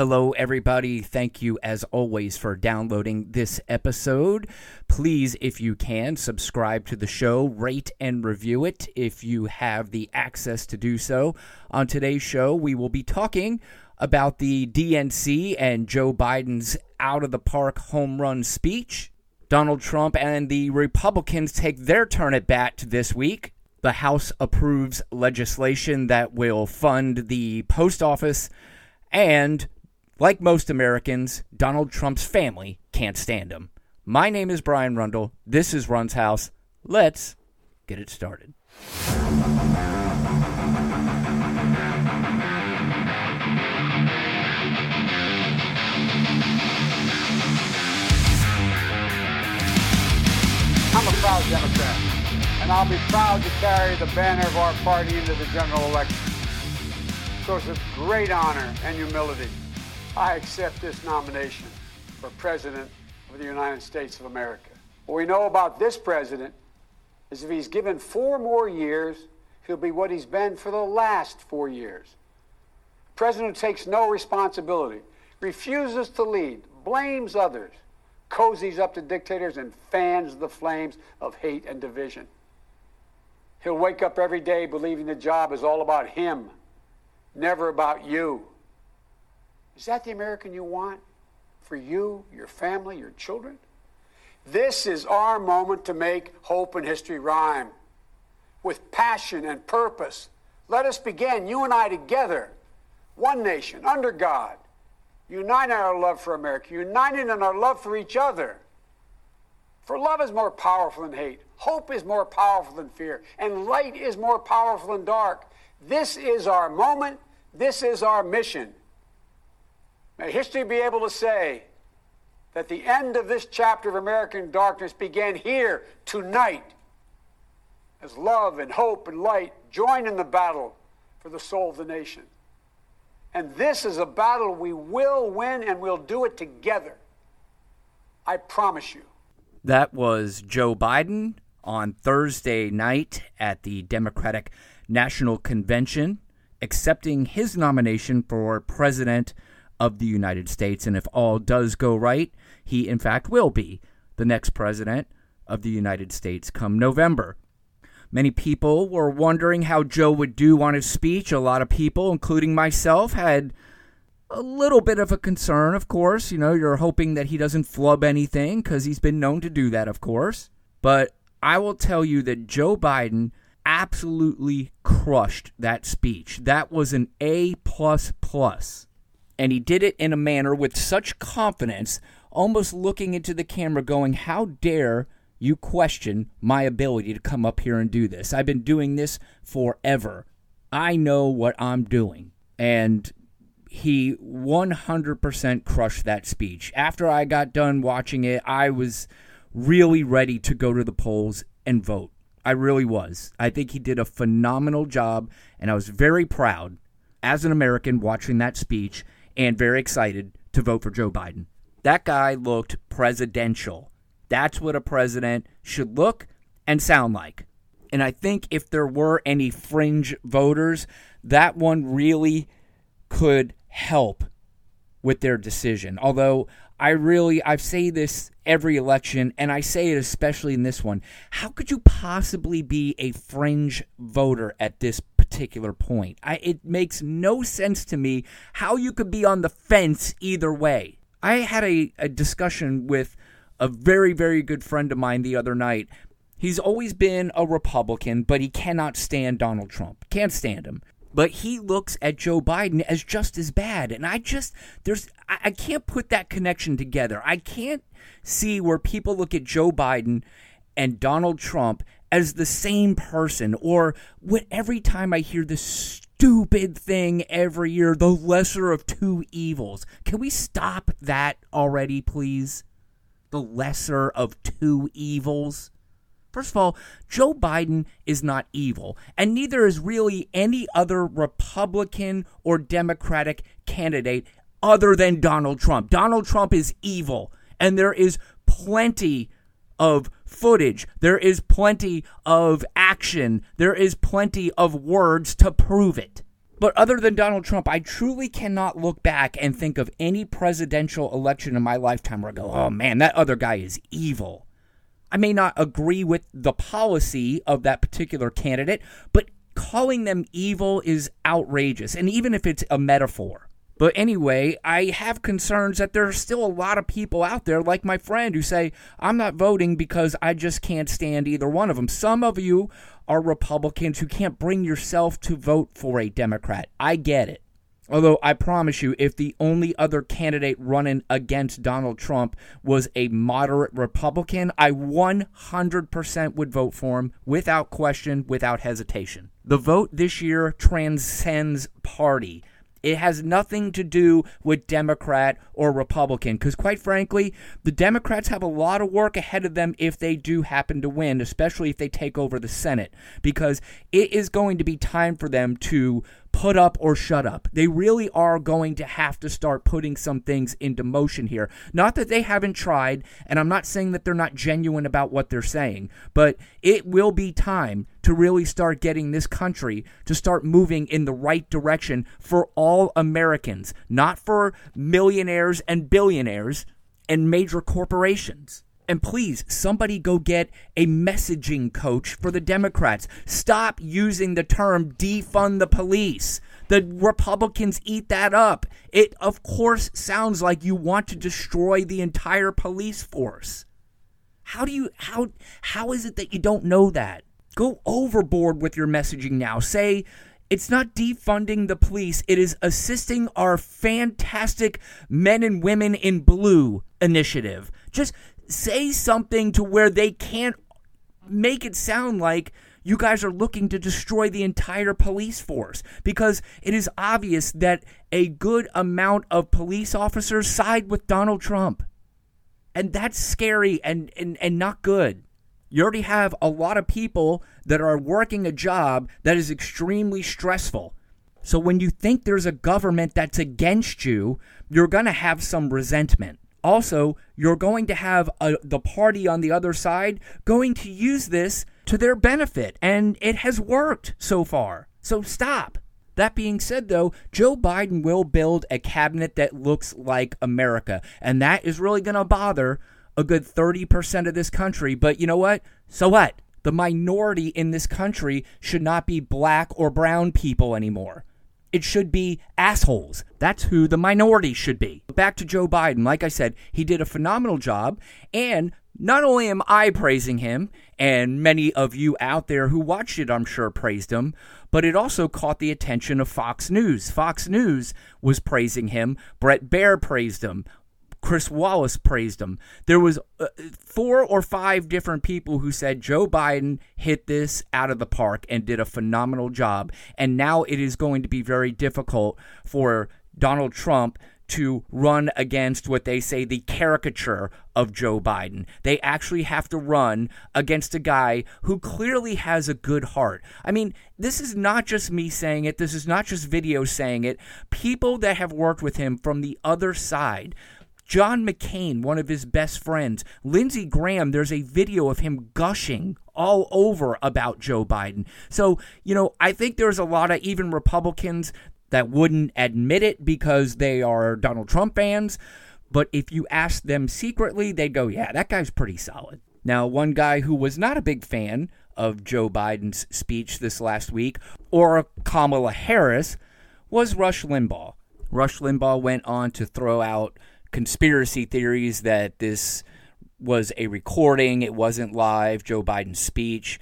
Hello, everybody. Thank you, as always, for downloading this episode. Please, if you can, subscribe to the show, rate and review it if you have the access to do so. On today's show, we will be talking about the DNC and Joe Biden's out of the park home run speech. Donald Trump and the Republicans take their turn at bat this week. The House approves legislation that will fund the post office. And, like most Americans, Donald Trump's family can't stand him. My name is Brian Rundle. This is Run's House. Let's get it started. I'm a proud Democrat, and I'll be proud to carry the banner of our party into the general election. Source of great honor and humility, I accept this nomination for President of the United States of America. What we know about this president is if he's given four more years, he'll be what he's been for the last four years. President who takes no responsibility, refuses to lead, blames others, cozies up to dictators, and fans the flames of hate and division. He'll wake up every day believing the job is all about him, never about you. Is that the American you want for you, your family, your children? This is our moment to make hope and history rhyme with passion and purpose. Let us begin, you and I together, one nation, under God, united in our love for America, united in our love for each other. For love is more powerful than hate, hope is more powerful than fear, and light is more powerful than dark. This is our moment, this is our mission. May history be able to say that the end of this chapter of American darkness began here tonight as love and hope and light join in the battle for the soul of the nation. And this is a battle we will win and we'll do it together. I promise you. That was Joe Biden on Thursday night at the Democratic National Convention, accepting his nomination for President of the United States. And if all does go right, he in fact will be the next President of the United States come November. Many people were wondering how Joe would do on his speech. A lot of people, including myself, had a little bit of a concern, of course. You know, you're hoping that he doesn't flub anything because he's been known to do that, of course. But I will tell you that Joe Biden absolutely crushed that speech. That was an A plus plus. And he did it in a manner with such confidence, almost looking into the camera, going, How dare you question my ability to come up here and do this. I've been doing this forever. I know what I'm doing. And he 100% crushed that speech. After I got done watching it, I was really ready to go to the polls and vote. I really was. I think he did a phenomenal job, and I was very proud as an American watching that speech and very excited to vote for Joe Biden. That guy looked presidential. That's what a president should look and sound like. And I think if there were any fringe voters, that one really could help with their decision. Although I really, I say this every election, and I say it especially in this one. How could you possibly be a fringe voter at this particular point? I, it makes no sense to me how you could be on the fence either way. I had a, a discussion with a very, very good friend of mine the other night. He's always been a Republican, but he cannot stand Donald Trump. Can't stand him. But he looks at Joe Biden as just as bad. And I just, there's, I, can't put that connection together. I can't see where people look at Joe Biden and Donald Trump as the same person or what every time I hear this stupid thing every year, the lesser of two evils. Can we stop that already, please? the lesser of two evils? First of all, Joe Biden is not evil, and neither is really any other Republican or Democratic candidate other than Donald Trump. Donald Trump is evil, and there is plenty of footage, there is plenty of action, there is plenty of words to prove it. But other than Donald Trump, I truly cannot look back and think of any presidential election in my lifetime where I go, oh man, that other guy is evil. I may not agree with the policy of that particular candidate, but calling them evil is outrageous. And even if it's a metaphor. But anyway, I have concerns that there are still a lot of people out there, like my friend, who say, I'm not voting because I just can't stand either one of them. Some of you are Republicans who can't bring yourself to vote for a Democrat. I get it. Although I promise you, if the only other candidate running against Donald Trump was a moderate Republican, I 100% would vote for him without question, without hesitation. The vote this year transcends party. It has nothing to do with Democrat or Republican because, quite frankly, the Democrats have a lot of work ahead of them if they do happen to win, especially if they take over the Senate, because it is going to be time for them to put up or shut up. They really are going to have to start putting some things into motion here. Not that they haven't tried, and I'm not saying that they're not genuine about what they're saying, but it will be time to really start getting this country to start moving in the right direction for all Americans, not for millionaires and billionaires and major corporations. And please, somebody go get a messaging coach for the Democrats. Stop using the term defund the police. The Republicans eat that up. It, of course, sounds like you want to destroy the entire police force. How do you how how is it that you don't know that? Go overboard with your messaging now. Say it's not defunding the police, it is assisting our fantastic men and women in blue initiative. Just say something to where they can't make it sound like you guys are looking to destroy the entire police force because it is obvious that a good amount of police officers side with Donald Trump. And that's scary and, and, and not good. You already have a lot of people that are working a job that is extremely stressful. So when you think there's a government that's against you, you're going to have some resentment. Also, you're going to have a, the party on the other side going to use this to their benefit, and it has worked so far. So stop. That being said, though, Joe Biden will build a cabinet that looks like America, and that is really going to bother a good 30% of this country. But you know what? So what? The minority in this country should not be black or brown people anymore. It should be assholes. That's who the minority should be. Back to Joe Biden. Like I said, he did a phenomenal job. And not only am I praising him, and many of you out there who watched it, I'm sure, praised him, but it also caught the attention of Fox News. Fox News was praising him. Bret Baier praised him. Chris Wallace praised him. There was uh, four or five different people who said Joe Biden hit this out of the park and did a phenomenal job. And now it is going to be very difficult for Donald Trump to run against what they say the caricature of Joe Biden. They actually have to run against a guy who clearly has a good heart. I mean, this is not just me saying it, this is not just video saying it. People that have worked with him from the other side John McCain, one of his best friends, Lindsey Graham, there's a video of him gushing all over about Joe Biden. So, you know, I think there's a lot of even Republicans that wouldn't admit it because they are Donald Trump fans. But if you ask them secretly, they'd go, yeah, that guy's pretty solid. Now, one guy who was not a big fan of Joe Biden's speech this last week or Kamala Harris was Rush Limbaugh. Rush Limbaugh went on to throw out conspiracy theories that this was a recording, it wasn't live, Joe Biden's speech.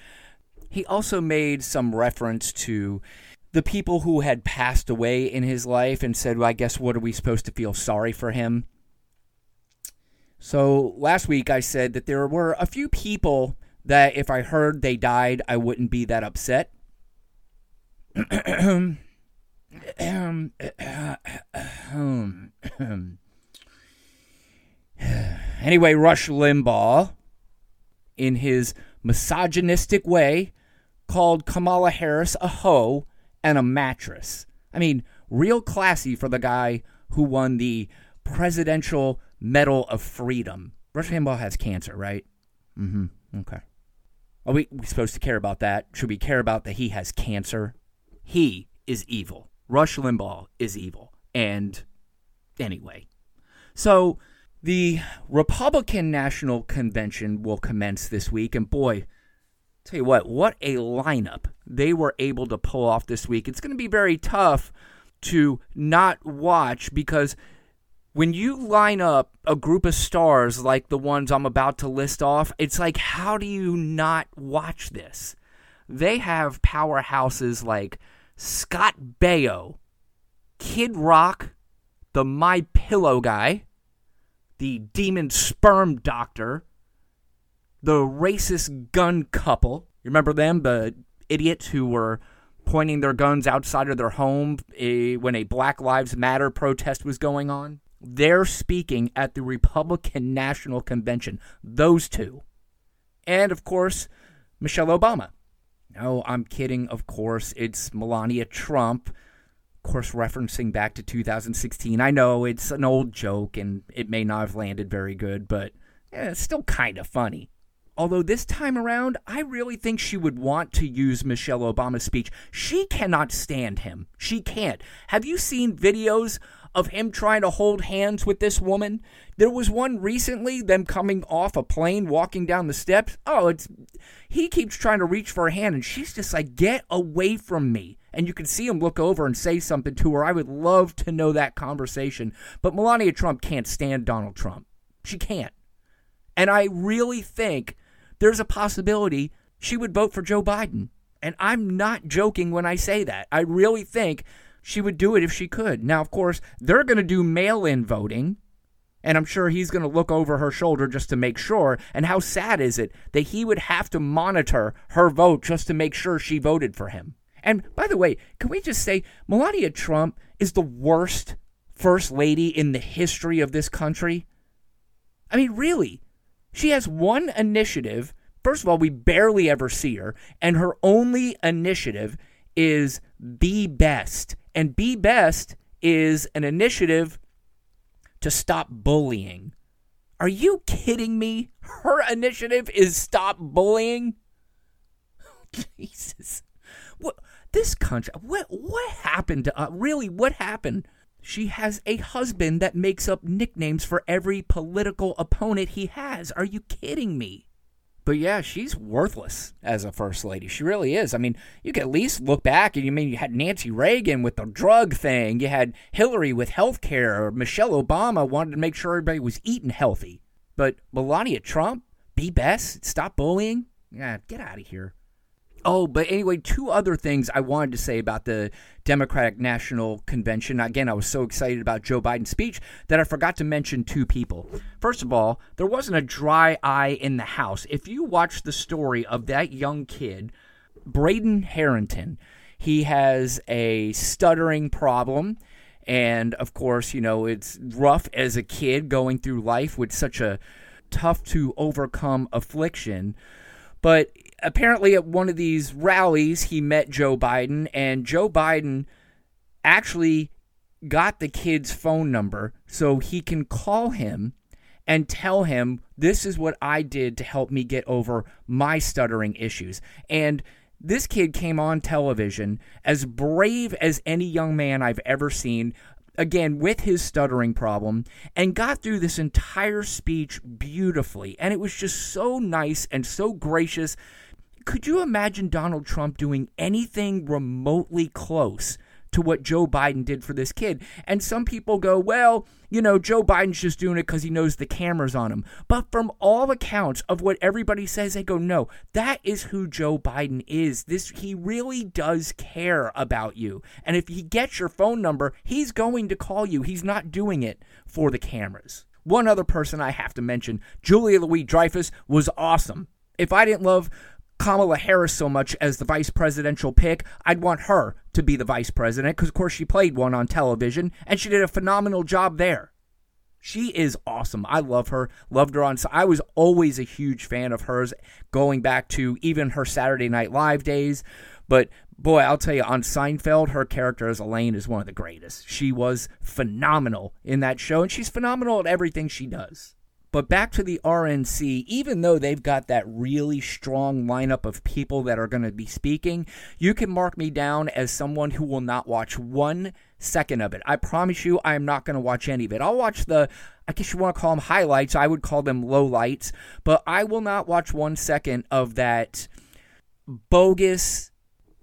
He also made some reference to the people who had passed away in his life and said, well, I guess what are we supposed to feel sorry for him? So last week I said that there were a few people that if I heard they died, I wouldn't be that upset. Anyway, Rush Limbaugh, in his misogynistic way, called Kamala Harris a hoe and a mattress. I mean, real classy for the guy who won the Presidential Medal of Freedom. Rush Limbaugh has cancer, right? Mm hmm. Okay. Are we, we supposed to care about that? Should we care about that he has cancer? He is evil. Rush Limbaugh is evil. And anyway, so the Republican National Convention will commence this week. And boy, tell you what, what a lineup they were able to pull off this week. It's going to be very tough to not watch because when you line up a group of stars like the ones I'm about to list off, it's like, how do you not watch this? They have powerhouses like Scott Baio, Kid Rock, the My Pillow guy, the demon sperm doctor, the racist gun couple. You remember them, the idiots who were pointing their guns outside of their home eh, when a Black Lives Matter protest was going on? They're speaking at the Republican National Convention. Those two. And, of course, Michelle Obama. No, I'm kidding, of course. It's Melania Trump. Of course, referencing back to 2016. I know it's an old joke and it may not have landed very good, but eh, it's still kind of funny. Although this time around, I really think she would want to use Michelle Obama's speech. She cannot stand him. She can't. Have you seen videos of him trying to hold hands with this woman. There was one recently, them coming off a plane, walking down the steps. Oh, it's he keeps trying to reach for her hand, and she's just like, "Get away from me!" And you can see him look over and say something to her. I would love to know that conversation, but Melania Trump can't stand Donald Trump. She can't, and I really think there's a possibility she would vote for Joe Biden. And I'm not joking when I say that. I really think she would do it if she could. Now, of course, they're going to do mail in voting. And I'm sure he's going to look over her shoulder just to make sure. And how sad is it that he would have to monitor her vote just to make sure she voted for him? And by the way, can we just say Melania Trump is the worst first lady in the history of this country? I mean, really. She has one initiative. First of all, we barely ever see her. And her only initiative is be best. And Be Best is an initiative to stop bullying. Are you kidding me? Her initiative is stop bullying? Jesus. What this country what what happened to uh, really what happened? She has a husband that makes up nicknames for every political opponent he has. Are you kidding me? But yeah, she's worthless as a first lady. She really is. I mean, you could at least look back and you mean you had Nancy Reagan with the drug thing, you had Hillary with health care, Michelle Obama wanted to make sure everybody was eating healthy. But Melania Trump, be best, stop bullying. Yeah, get out of here. Oh, but anyway, two other things I wanted to say about the Democratic National Convention. Again, I was so excited about Joe Biden's speech that I forgot to mention two people. First of all, there wasn't a dry eye in the House. If you watch the story of that young kid, Brayden Harrington, he has a stuttering problem. And of course, you know, it's rough as a kid going through life with such a tough to overcome affliction. But apparently at one of these rallies he met Joe Biden and Joe Biden actually got the kid's phone number so he can call him and tell him this is what I did to help me get over my stuttering issues. And this kid came on television as brave as any young man I've ever seen, again with his stuttering problem and got through this entire speech beautifully and it was just so nice and so gracious could you imagine Donald Trump doing anything remotely close to what Joe Biden did for this kid? And some people go, well, you know, Joe Biden's just doing it because he knows the camera's on him. But from all accounts of what everybody says, they go, no, that is who Joe Biden is. This he really does care about you. And if he gets your phone number, he's going to call you. He's not doing it for the cameras. One other person I have to mention, Julia Louis Dreyfus, was awesome. If I didn't love Kamala Harris so much as the vice presidential pick, I'd want her to be the vice president because, of course, she played one on television and she did a phenomenal job there. She is awesome. I love her. Loved her on. I was always a huge fan of hers, going back to even her Saturday Night Live days. But boy, I'll tell you, on Seinfeld, her character as Elaine is one of the greatest. She was phenomenal in that show, and she's phenomenal at everything she does. But back to the RNC, even though they've got that really strong lineup of people that are going to be speaking, you can mark me down as someone who will not watch one second of it. I promise you, I am not going to watch any of it. I'll watch the, I guess you want to call them highlights. I would call them lowlights, but I will not watch one second of that bogus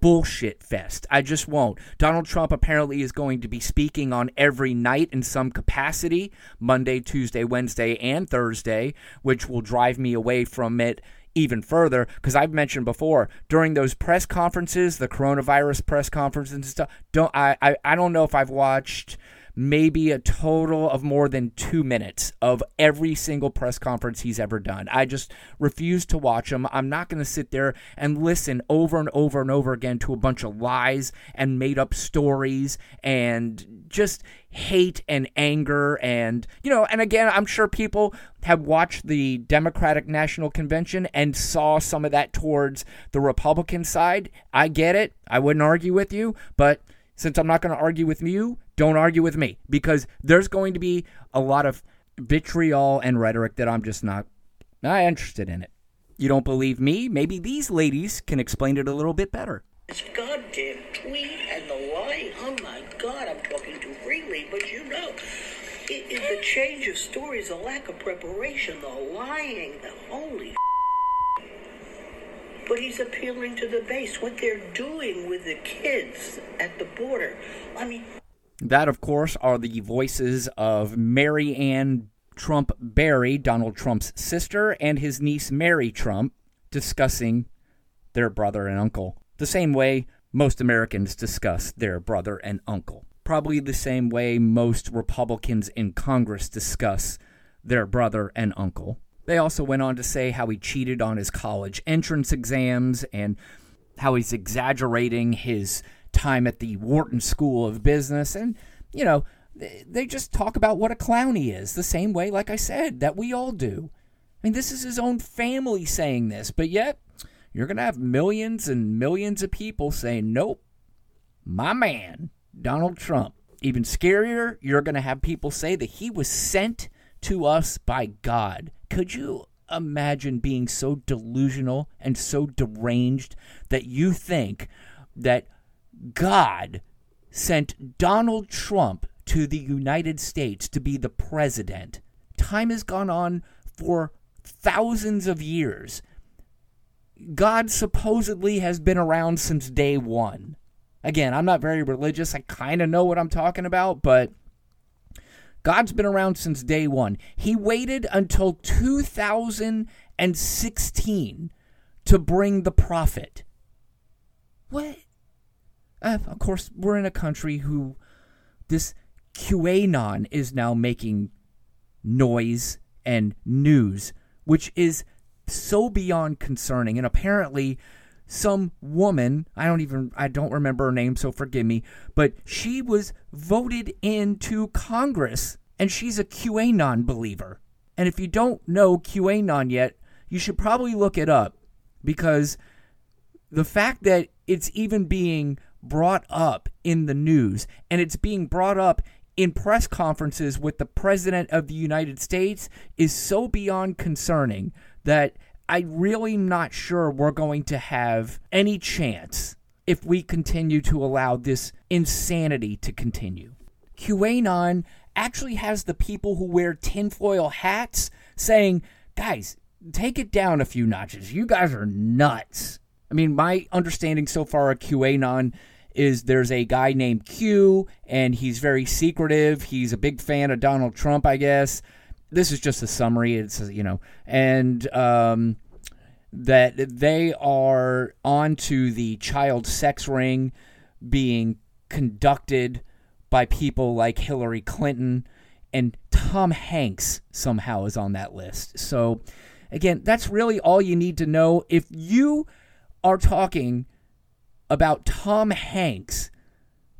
bullshit fest. I just won't. Donald Trump apparently is going to be speaking on every night in some capacity Monday, Tuesday, Wednesday, and Thursday, which will drive me away from it even further because I've mentioned before during those press conferences, the coronavirus press conferences and stuff. Don't I, I? I don't know if I've watched maybe a total of more than two minutes of every single press conference he's ever done. I just refuse to watch him. I'm not going to sit there and listen over and over and over again to a bunch of lies and made up stories and just hate and anger and you know and again i'm sure people have watched the democratic national convention and saw some of that towards the republican side i get it i wouldn't argue with you but since i'm not going to argue with you don't argue with me because there's going to be a lot of vitriol and rhetoric that I'm just not not interested in it. You don't believe me? Maybe these ladies can explain it a little bit better. This goddamn tweet and the lying. Oh my God, I'm talking too freely, but you know, it, it, the change of stories, the lack of preparation, the lying, the holy. But he's appealing to the base. What they're doing with the kids at the border. I mean, that, of course, are the voices of Maryanne Trump Barry, Donald Trump's sister, and his niece Mary Trump discussing their brother and uncle. The same way most Americans discuss their brother and uncle. Probably the same way most Republicans in Congress discuss their brother and uncle. They also went on to say how he cheated on his college entrance exams and how he's exaggerating his time at the Wharton School of Business. And, you know, they just talk about what a clown he is, the same way, like I said, that we all do. I mean, this is his own family saying this, but yet you're going to have millions and millions of people saying, nope, my man, Donald Trump. Even scarier, you're going to have people say that he was sent to us by God. Could you imagine being so delusional and so deranged that you think that God sent Donald Trump to the United States to be the president. Time has gone on for thousands of years. God supposedly has been around since day one. Again, I'm not very religious. I kind of know what I'm talking about, but God's been around since day one. He waited until 2016 to bring the prophet. What? Uh, of course, we're in a country who this QAnon is now making noise and news, which is so beyond concerning. And apparently, some woman, I don't even, I don't remember her name, so forgive me, but she was voted into Congress and she's a QAnon believer. And if you don't know QAnon yet, you should probably look it up because the fact that it's even being brought up in the news, and it's being brought up in press conferences with the President of the United States is so beyond concerning that I'm really not sure we're going to have any chance if we continue to allow this insanity to continue. QAnon actually has the people who wear tinfoil hats saying, guys, take it down a few notches. You guys are nuts. I mean, my understanding so far of QAnon is there's a guy named Q, and he's very secretive. He's a big fan of Donald Trump, I guess. This is just a summary. It's you know, and um, that they are onto the child sex ring being conducted by people like Hillary Clinton, and Tom Hanks somehow is on that list. So, again, that's really all you need to know. If you are talking about Tom Hanks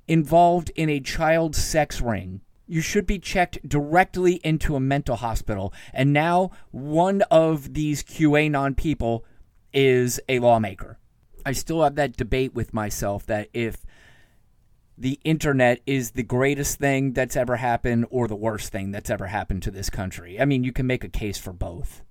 involved in a child sex ring, you should be checked directly into a mental hospital. And now one of these QAnon people is a lawmaker. I still have that debate with myself that if the internet is the greatest thing that's ever happened or the worst thing that's ever happened to this country. I mean, you can make a case for both.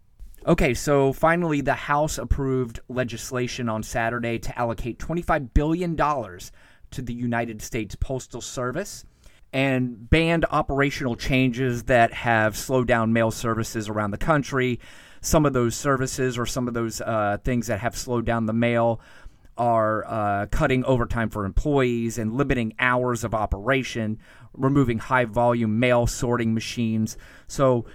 Okay, so finally, the House approved legislation on Saturday to allocate $25 billion to the United States Postal Service and banned operational changes that have slowed down mail services around the country. Some of those services or some of those uh, things that have slowed down the mail are uh, cutting overtime for employees and limiting hours of operation, removing high volume mail sorting machines. So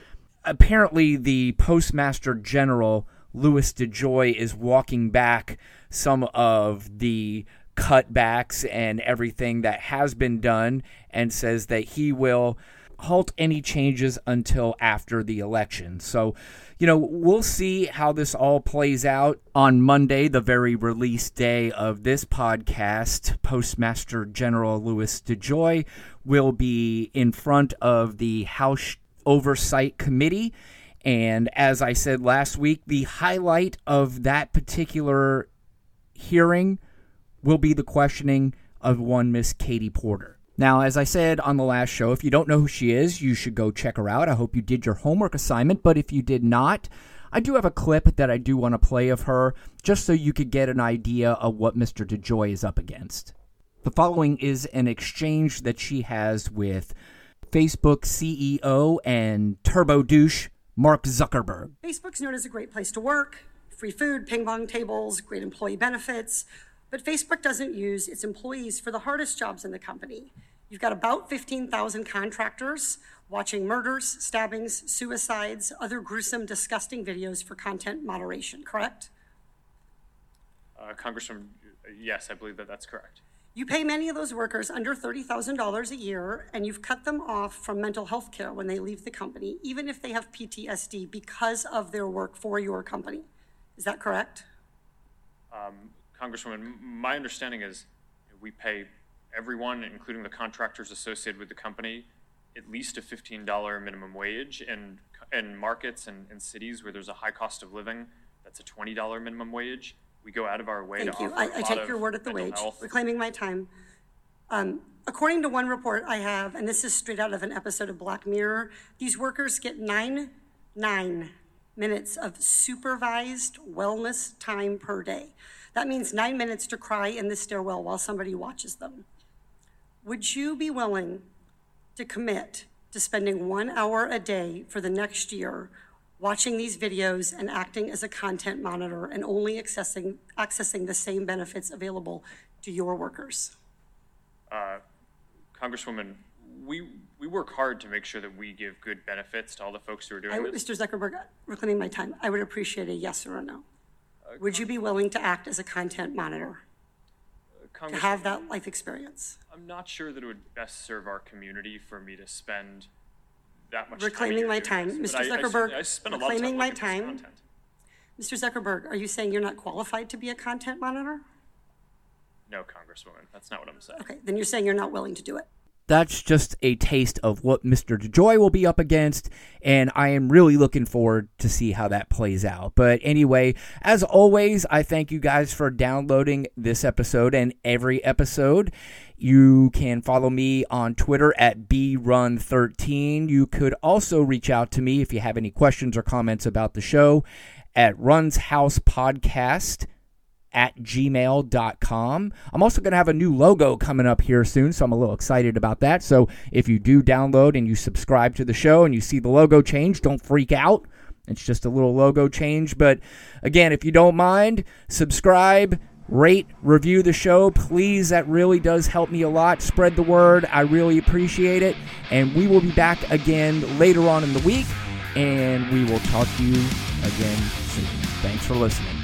apparently, the Postmaster General, Louis DeJoy, is walking back some of the cutbacks and everything that has been done and says that he will halt any changes until after the election. So, you know, we'll see how this all plays out on Monday, the very release day of this podcast. Postmaster General Louis DeJoy will be in front of the House Oversight Committee. And as I said last week, the highlight of that particular hearing will be the questioning of one Miss Katie Porter. Now, as I said on the last show, if you don't know who she is, you should go check her out. I hope you did your homework assignment, but if you did not, I do have a clip that I do want to play of her just so you could get an idea of what Mr. DeJoy is up against. The following is an exchange that she has with Facebook CEO and turbo douche Mark Zuckerberg. Facebook's known as a great place to work, free food, ping pong tables, great employee benefits, but Facebook doesn't use its employees for the hardest jobs in the company. You've got about 15,000 contractors watching murders, stabbings, suicides, other gruesome, disgusting videos for content moderation, correct? Uh, Congressman, yes, I believe that that's correct. You pay many of those workers under $30,000 a year, and you've cut them off from mental health care when they leave the company, even if they have PTSD because of their work for your company. Is that correct? Um, Congresswoman, my understanding is we pay everyone, including the contractors associated with the company, at least a $15 minimum wage. And in markets and, and cities where there's a high cost of living, that's a $20 minimum wage. We go out of our way Thank to you. I, I take your word at the wage, health. reclaiming my time. Um, according to one report I have, and this is straight out of an episode of Black Mirror, these workers get nine, nine minutes of supervised wellness time per day. That means nine minutes to cry in the stairwell while somebody watches them. Would you be willing to commit to spending one hour a day for the next year watching these videos and acting as a content monitor and only accessing, accessing the same benefits available to your workers? Uh, Congresswoman, we, we work hard to make sure that we give good benefits to all the folks who are doing I, this. Mr. Zuckerberg, reclaiming my time, I would appreciate a yes or a no. Uh, would you be willing to act as a content monitor, to have that life experience? I'm not sure that it would best serve our community for me to spend that much Reclaiming time. my time. this, Mr. but I- I Zuckerberg, I spend a lot of reclaiming time my looking at this time. Mr. Zuckerberg, are you saying you're not qualified to be a content monitor? No, Congresswoman, that's not what I'm saying. Okay, then you're saying you're not willing to do it. That's just a taste of what Mr. DeJoy will be up against, and I am really looking forward to see how that plays out. But anyway, as always, I thank you guys for downloading this episode and every episode. You can follow me on Twitter at brun13. You could also reach out to me if you have any questions or comments about the show at Runs House Podcast at gmail.com. I'm also going to have a new logo coming up here soon, so I'm a little excited about that. So if you do download and you subscribe to the show and you see the logo change, don't freak out. It's just a little logo change. But again, if you don't mind, subscribe, rate, review the show. Please, that really does help me a lot. Spread the word. I really appreciate it. And we will be back again later on in the week, and we will talk to you again soon. Thanks for listening.